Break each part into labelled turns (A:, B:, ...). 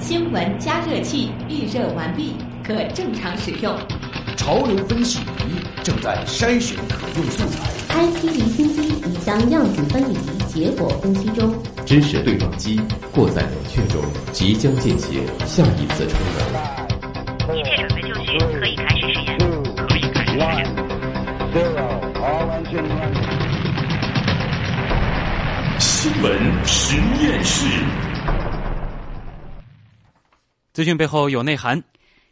A: 新闻加热器预热完毕，可正常使用。
B: 潮流分析仪正在筛选可用素材。
C: IT 离心机已将样品分离，结果分析中。
D: 知识对撞机过载冷却中，即将进行下一次冲冷。
E: 一切准备就绪，可以开始实验。可以开始实验。
F: 新闻实验室，
G: 资讯背后有内涵，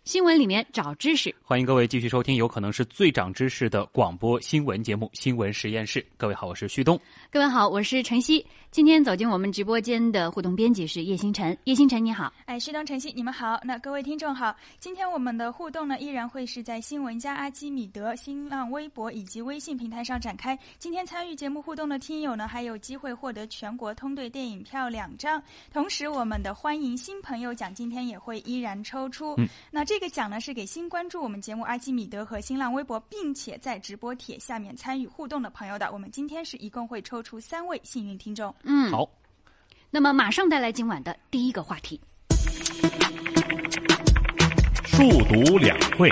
H: 新闻里面找知识。
G: 欢迎各位继续收听，有可能是最长知识的广播新闻节目《新闻实验室》。各位好，我是旭东。
H: 各位好，我是晨曦。今天走进我们直播间的互动编辑是叶星辰，叶星辰你好。
I: 哎，旭东、晨曦，你们好。那各位听众好，今天我们的互动呢，依然会是在新闻加阿基米德新浪微博以及微信平台上展开。今天参与节目互动的听友呢，还有机会获得全国通兑电影票两张。同时，我们的欢迎新朋友奖今天也会依然抽出。
G: 嗯，
I: 那这个奖呢，是给新关注我们节目阿基米德和新浪微博，并且在直播帖下面参与互动的朋友的。我们今天是一共会抽出三位幸运听众。
H: 嗯，
G: 好。
H: 那么马上带来今晚的第一个话题。
F: 数独两会。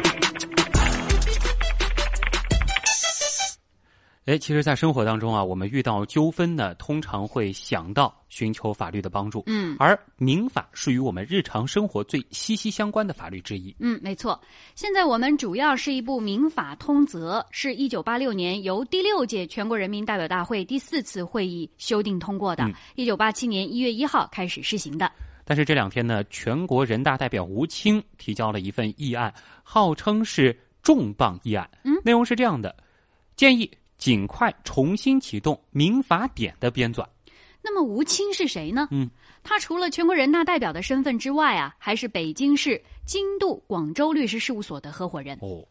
G: 哎，其实，在生活当中啊，我们遇到纠纷呢，通常会想到寻求法律的帮助。
H: 嗯，
G: 而民法是与我们日常生活最息息相关的法律之一。
H: 嗯，没错。现在我们主要是一部民法通则，是一九八六年由第六届全国人民代表大会第四次会议修订通过的，一九八七年一月一号开始施行的。
G: 但是这两天呢，全国人大代表吴清提交了一份议案，号称是重磅议案。
H: 嗯，
G: 内容是这样的：建议。尽快重新启动民法典的编纂。
H: 那么吴清是谁呢？
G: 嗯，
H: 他除了全国人大代表的身份之外啊，还是北京市京度广州律师事务所的合伙人。
G: 哦，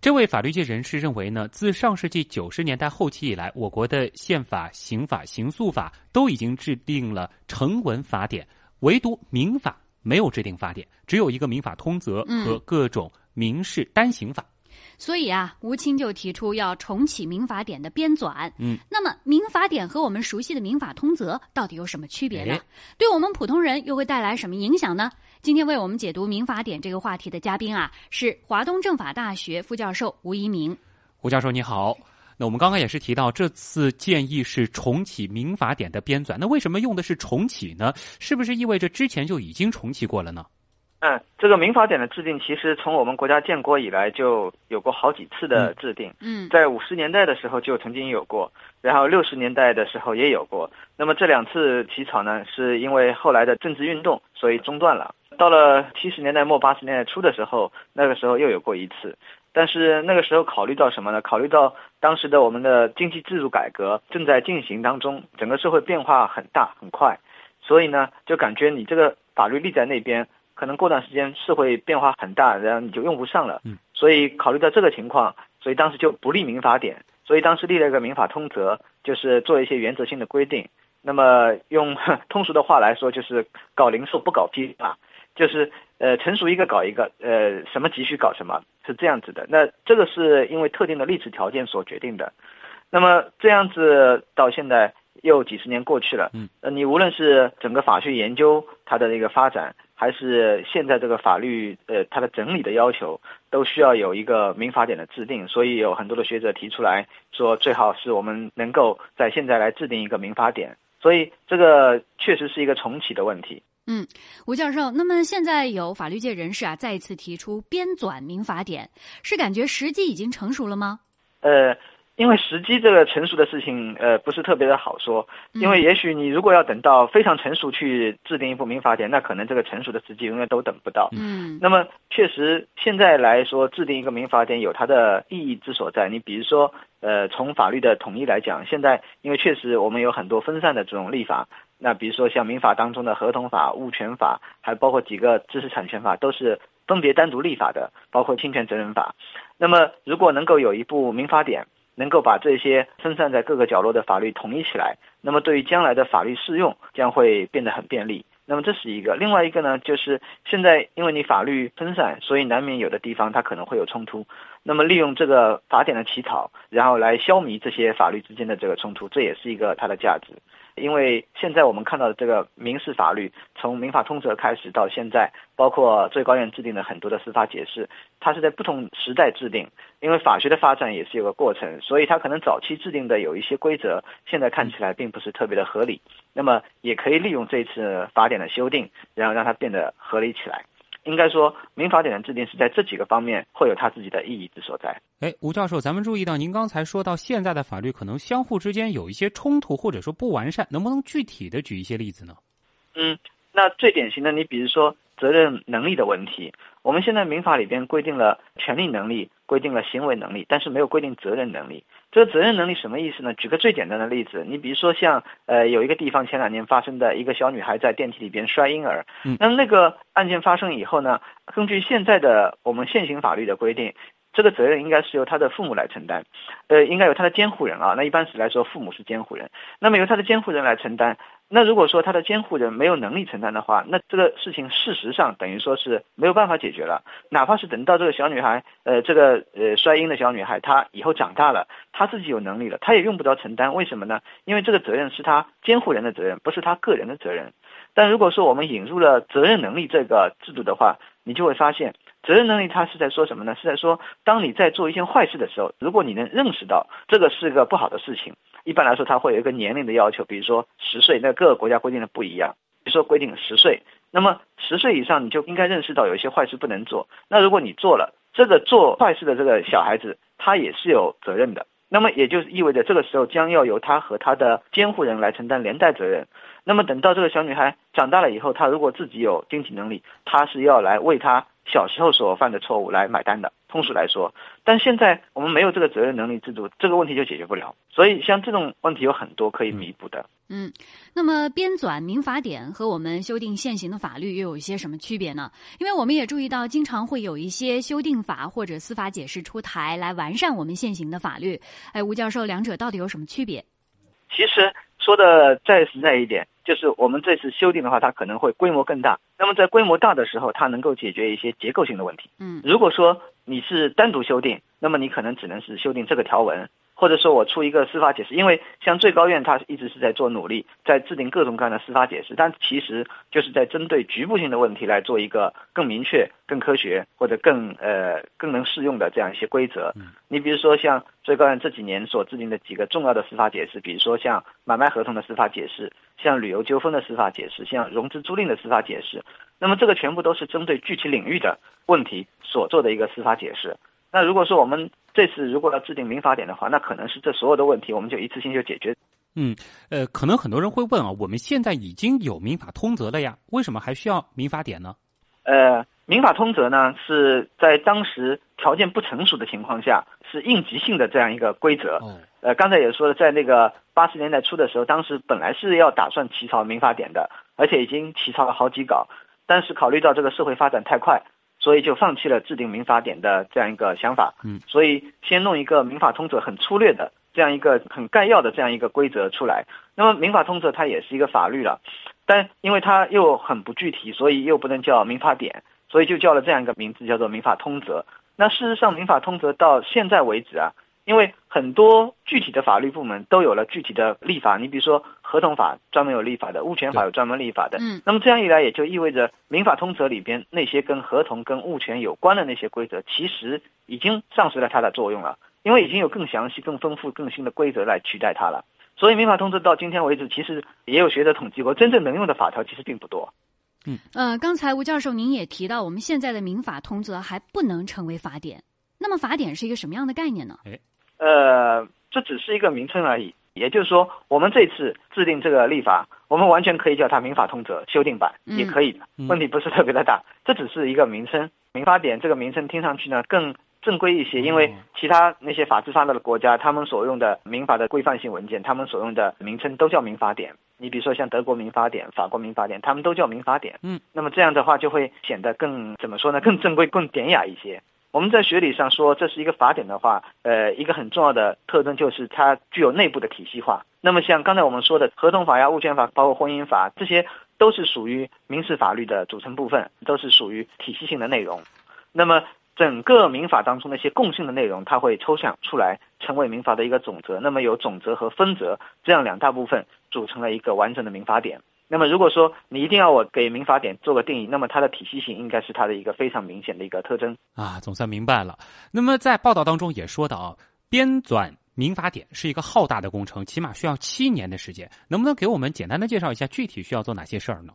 G: 这位法律界人士认为呢，自上世纪九十年代后期以来，我国的宪法、刑法、刑诉法都已经制定了成文法典，唯独民法没有制定法典，只有一个民法通则和各种民事单行法。
H: 嗯所以啊，吴清就提出要重启民法典的编纂。
G: 嗯，
H: 那么民法典和我们熟悉的民法通则到底有什么区别呢？对我们普通人又会带来什么影响呢？今天为我们解读民法典这个话题的嘉宾啊，是华东政法大学副教授吴一鸣。
G: 吴教授你好，那我们刚刚也是提到，这次建议是重启民法典的编纂，那为什么用的是重启呢？是不是意味着之前就已经重启过了呢？
J: 嗯，这个民法典的制定，其实从我们国家建国以来就有过好几次的制定。
H: 嗯，
J: 在五十年代的时候就曾经有过，然后六十年代的时候也有过。那么这两次起草呢，是因为后来的政治运动，所以中断了。到了七十年代末八十年代初的时候，那个时候又有过一次。但是那个时候考虑到什么呢？考虑到当时的我们的经济制度改革正在进行当中，整个社会变化很大很快，所以呢，就感觉你这个法律立在那边。可能过段时间是会变化很大，然后你就用不上了。
G: 嗯，
J: 所以考虑到这个情况，所以当时就不立民法典，所以当时立了一个民法通则，就是做一些原则性的规定。那么用 通俗的话来说，就是搞零售不搞批发，就是呃成熟一个搞一个，呃什么急需搞什么，是这样子的。那这个是因为特定的历史条件所决定的。那么这样子到现在又几十年过去了，
G: 嗯，
J: 呃你无论是整个法学研究它的那个发展。还是现在这个法律，呃，它的整理的要求都需要有一个民法典的制定，所以有很多的学者提出来说，最好是我们能够在现在来制定一个民法典。所以这个确实是一个重启的问题。
H: 嗯，吴教授，那么现在有法律界人士啊再一次提出编纂民法典，是感觉时机已经成熟了吗？
J: 呃。因为时机这个成熟的事情，呃，不是特别的好说。因为也许你如果要等到非常成熟去制定一部民法典，那可能这个成熟的时机永远都等不到。
H: 嗯，
J: 那么确实现在来说，制定一个民法典有它的意义之所在。你比如说，呃，从法律的统一来讲，现在因为确实我们有很多分散的这种立法，那比如说像民法当中的合同法、物权法，还包括几个知识产权法，都是分别单独立法的，包括侵权责任法。那么如果能够有一部民法典，能够把这些分散在各个角落的法律统一起来，那么对于将来的法律适用将会变得很便利。那么这是一个，另外一个呢，就是现在因为你法律分散，所以难免有的地方它可能会有冲突。那么利用这个法典的起草，然后来消弭这些法律之间的这个冲突，这也是一个它的价值。因为现在我们看到的这个民事法律，从民法通则开始到现在，包括最高院制定的很多的司法解释，它是在不同时代制定。因为法学的发展也是有个过程，所以它可能早期制定的有一些规则，现在看起来并不是特别的合理。那么也可以利用这次法典的修订，然后让它变得合理起来。应该说，民法典的制定是在这几个方面会有它自己的意义之所在。
G: 哎，吴教授，咱们注意到您刚才说到现在的法律可能相互之间有一些冲突或者说不完善，能不能具体的举一些例子呢？
J: 嗯，那最典型的，你比如说责任能力的问题，我们现在民法里边规定了权利能力，规定了行为能力，但是没有规定责任能力。这个责任能力什么意思呢？举个最简单的例子，你比如说像呃有一个地方前两年发生的一个小女孩在电梯里边摔婴儿，那那个案件发生以后呢，根据现在的我们现行法律的规定。这个责任应该是由他的父母来承担，呃，应该由他的监护人啊。那一般是来说，父母是监护人，那么由他的监护人来承担。那如果说他的监护人没有能力承担的话，那这个事情事实上等于说是没有办法解决了。哪怕是等到这个小女孩，呃，这个呃摔婴的小女孩，她以后长大了，她自己有能力了，她也用不着承担。为什么呢？因为这个责任是她监护人的责任，不是她个人的责任。但如果说我们引入了责任能力这个制度的话，你就会发现。责任能力，他是在说什么呢？是在说，当你在做一件坏事的时候，如果你能认识到这个是个不好的事情，一般来说，他会有一个年龄的要求，比如说十岁，那各个国家规定的不一样。比如说规定十岁，那么十岁以上你就应该认识到有一些坏事不能做。那如果你做了这个做坏事的这个小孩子，他也是有责任的。那么也就意味着这个时候将要由他和他的监护人来承担连带责任。那么等到这个小女孩长大了以后，她如果自己有经济能力，她是要来为她。小时候所犯的错误来买单的，通俗来说，但现在我们没有这个责任能力制度，这个问题就解决不了。所以像这种问题有很多可以弥补的。
H: 嗯，那么编纂民法典和我们修订现行的法律又有一些什么区别呢？因为我们也注意到，经常会有一些修订法或者司法解释出台，来完善我们现行的法律。哎，吴教授，两者到底有什么区别？
J: 其实说的再实在一点。就是我们这次修订的话，它可能会规模更大。那么在规模大的时候，它能够解决一些结构性的问题。
H: 嗯，
J: 如果说你是单独修订，那么你可能只能是修订这个条文。或者说我出一个司法解释，因为像最高院它一直是在做努力，在制定各种各样的司法解释，但其实就是在针对局部性的问题来做一个更明确、更科学或者更呃更能适用的这样一些规则。你比如说像最高院这几年所制定的几个重要的司法解释，比如说像买卖合同的司法解释，像旅游纠纷的司法解释，像融资租赁的司法解释，那么这个全部都是针对具体领域的问题所做的一个司法解释。那如果说我们这次如果要制定民法典的话，那可能是这所有的问题我们就一次性就解决。
G: 嗯，呃，可能很多人会问啊，我们现在已经有民法通则了呀，为什么还需要民法典呢？
J: 呃，民法通则呢是在当时条件不成熟的情况下，是应急性的这样一个规则。呃，刚才也说了，在那个八十年代初的时候，当时本来是要打算起草民法典的，而且已经起草了好几稿，但是考虑到这个社会发展太快。所以就放弃了制定民法典的这样一个想法，
G: 嗯，
J: 所以先弄一个民法通则，很粗略的这样一个很概要的这样一个规则出来。那么民法通则它也是一个法律了，但因为它又很不具体，所以又不能叫民法典，所以就叫了这样一个名字，叫做民法通则。那事实上，民法通则到现在为止啊。因为很多具体的法律部门都有了具体的立法，你比如说合同法专门有立法的，物权法有专门立法的。
H: 嗯，
J: 那么这样一来，也就意味着民法通则里边那些跟合同、跟物权有关的那些规则，其实已经丧失了它的作用了，因为已经有更详细、更丰富、更新的规则来取代它了。所以民法通则到今天为止，其实也有学者统计过，真正能用的法条其实并不多。
H: 嗯，呃，刚才吴教授您也提到，我们现在的民法通则还不能成为法典，那么法典是一个什么样的概念呢？
G: 哎。
J: 呃，这只是一个名称而已。也就是说，我们这次制定这个立法，我们完全可以叫它《民法通则》修订版，也可以的，问题不是特别的大。这只是一个名称，《民法典》这个名称听上去呢更正规一些，因为其他那些法制发达的国家，他们所用的民法的规范性文件，他们所用的名称都叫《民法典》。你比如说像德国《民法典》、法国《民法典》，他们都叫《民法典》。
G: 嗯，
J: 那么这样的话就会显得更怎么说呢？更正规、更典雅一些。我们在学理上说这是一个法典的话，呃，一个很重要的特征就是它具有内部的体系化。那么像刚才我们说的合同法呀、物权法，包括婚姻法，这些都是属于民事法律的组成部分，都是属于体系性的内容。那么整个民法当中那些共性的内容，它会抽象出来，成为民法的一个总则。那么有总则和分则这样两大部分组成了一个完整的民法典。那么如果说你一定要我给民法典做个定义，那么它的体系性应该是它的一个非常明显的一个特征
G: 啊。总算明白了。那么在报道当中也说到啊，编纂民法典是一个浩大的工程，起码需要七年的时间。能不能给我们简单的介绍一下具体需要做哪些事儿呢？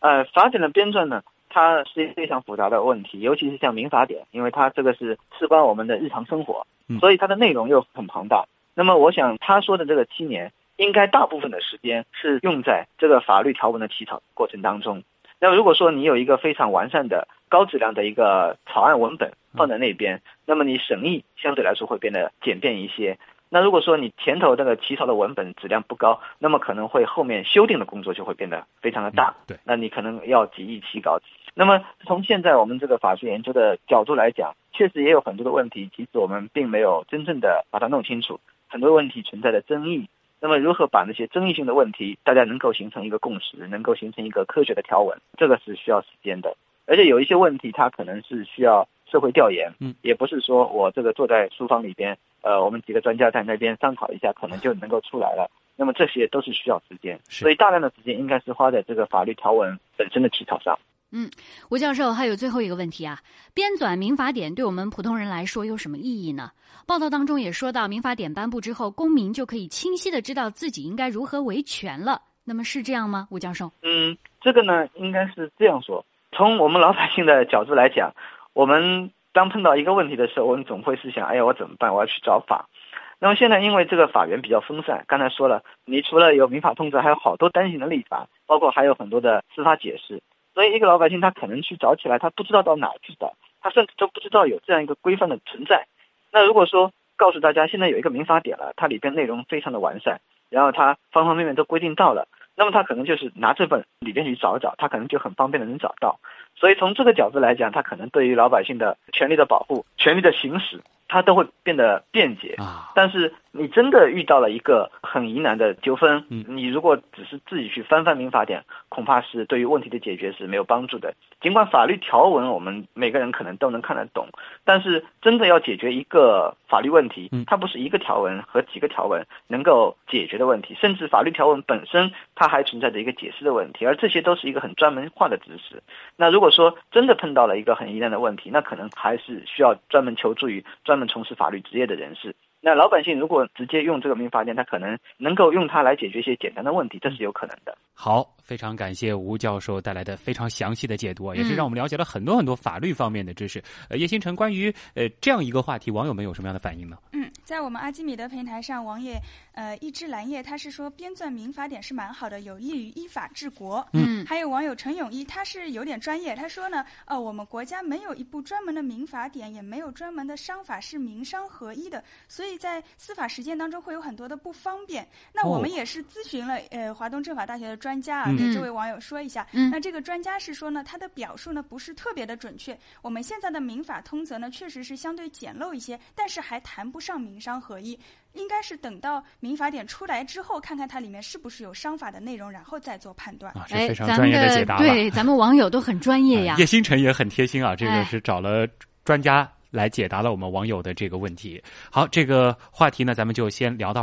J: 呃，法典的编纂呢，它是一个非常复杂的问题，尤其是像民法典，因为它这个是事关我们的日常生活，所以它的内容又很庞大。那么我想他说的这个七年。应该大部分的时间是用在这个法律条文的起草过程当中。那么如果说你有一个非常完善的高质量的一个草案文本放在那边，那么你审议相对来说会变得简便一些。那如果说你前头这个起草的文本质量不高，那么可能会后面修订的工作就会变得非常的大。
G: 对，
J: 那你可能要几易其稿。那么从现在我们这个法学研究的角度来讲，确实也有很多的问题，其实我们并没有真正的把它弄清楚，很多问题存在的争议。那么，如何把那些争议性的问题，大家能够形成一个共识，能够形成一个科学的条文，这个是需要时间的。而且有一些问题，它可能是需要社会调研，
G: 嗯，
J: 也不是说我这个坐在书房里边，呃，我们几个专家在那边商讨一下，可能就能够出来了。那么这些都是需要时间，所以大量的时间应该是花在这个法律条文本身的起草上。
H: 嗯，吴教授还有最后一个问题啊，编纂民法典对我们普通人来说有什么意义呢？报道当中也说到，民法典颁布之后，公民就可以清晰的知道自己应该如何维权了。那么是这样吗，吴教授？
J: 嗯，这个呢，应该是这样说。从我们老百姓的角度来讲，我们当碰到一个问题的时候，我们总会是想，哎呀，我怎么办？我要去找法。那么现在因为这个法源比较分散，刚才说了，你除了有民法通则，还有好多单行的立法，包括还有很多的司法解释。所以一个老百姓他可能去找起来，他不知道到哪去找，他甚至都不知道有这样一个规范的存在。那如果说告诉大家现在有一个民法典了，它里边内容非常的完善，然后它方方面面都规定到了，那么他可能就是拿这本里边去找找，他可能就很方便的能找到。所以从这个角度来讲，他可能对于老百姓的权利的保护、权利的行使，它都会变得便捷
G: 啊。
J: 但是你真的遇到了一个很疑难的纠纷，你如果只是自己去翻翻民法典，恐怕是对于问题的解决是没有帮助的。尽管法律条文我们每个人可能都能看得懂，但是真的要解决一个法律问题，它不是一个条文和几个条文能够解决的问题，甚至法律条文本身它还存在着一个解释的问题，而这些都是一个很专门化的知识。那如果说真的碰到了一个很疑难的问题，那可能还是需要专门求助于专门从事法律职业的人士。那老百姓如果直接用这个民法典，他可能能够用它来解决一些简单的问题，这是有可能的。
G: 好，非常感谢吴教授带来的非常详细的解读，也是让我们了解了很多很多法律方面的知识。呃，叶星辰，关于呃这样一个话题，网友们有什么样的反应呢？
I: 嗯，在我们阿基米德平台上，王爷呃一枝蓝叶他是说编撰民法典是蛮好的，有利于依法治国。
G: 嗯，
I: 还有网友陈永一，他是有点专业，他说呢，呃，我们国家没有一部专门的民法典，也没有专门的商法是民商合一的，所以。在司法实践当中会有很多的不方便，那我们也是咨询了呃华东政法大学的专家啊，给这位网友说一下。嗯那这个专家是说呢，他的表述呢不是特别的准确。我们现在的民法通则呢确实是相对简陋一些，但是还谈不上民商合一，应该是等到民法典出来之后，看看它里面是不是有商法的内容，然后再做判断。
G: 啊，非常专业的解答
H: 对，咱们网友都很专业呀。
G: 叶星辰也很贴心啊，这个是找了专家。来解答了我们网友的这个问题。好，这个话题呢，咱们就先聊到。